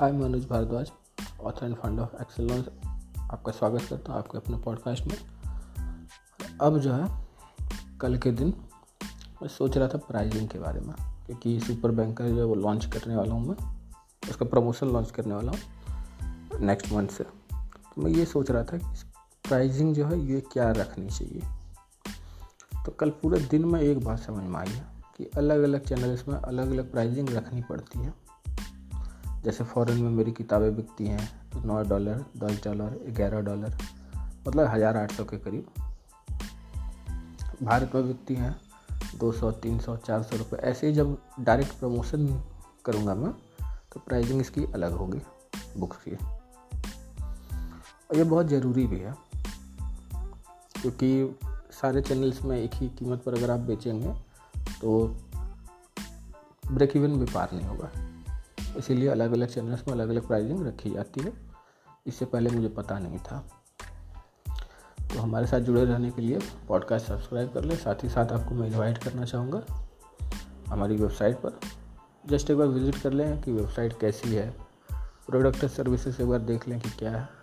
I Manoj Bharadwaj author and founder of excellence आपका स्वागत करता हूँ आपके अपने पॉडकास्ट में। अब जो है, कल के दिन मैं सोच रहा था प्राइजिंग के बारे में, क्योंकि सुपर बैंकर जो है वो लॉन्च करने वाला हूँ मैं। उसका प्रमोशन लॉन्च करने वाला हूँ नेक्स्ट मंथ से। तो मैं ये सोच रहा था कि प्राइजिंग जो है, ये क्या रखनी चाहिए? तो कल पूरे दिन में एक बात समझ में आई है कि अलग अलग चैनल्स में अलग अलग प्राइजिंग रखनी पड़ती है। जैसे फ़ॉरेन में मेरी किताबें बिकती हैं, नौ डॉलर दस डॉलर ग्यारह डॉलर मतलब हज़ार आठ सौ के करीब। भारत में बिकती हैं दो सौ, तीन सौ, चार सौ रुपये ऐसे ही जब डायरेक्ट प्रमोशन करूँगा मैं तो प्राइजिंग इसकी अलग होगी बुक्स की। और ये बहुत ज़रूरी भी है, क्योंकि सारे चैनल्स में एक ही कीमत पर अगर आप बेचेंगे तो ब्रेक इवन भी पार नहीं होगा। इसीलिए अलग अलग चैनल्स में अलग अलग प्राइजिंग रखी जाती है। इससे पहले मुझे पता नहीं था। तो हमारे साथ जुड़े रहने के लिए पॉडकास्ट सब्सक्राइब कर लें। साथ ही साथ आपको मैं इन्वाइट करना चाहूँगा हमारी वेबसाइट पर। जस्ट एक बार विज़िट कर लें कि वेबसाइट कैसी है। प्रोडक्ट सर्विसेज़ एक बार देख लें कि क्या है।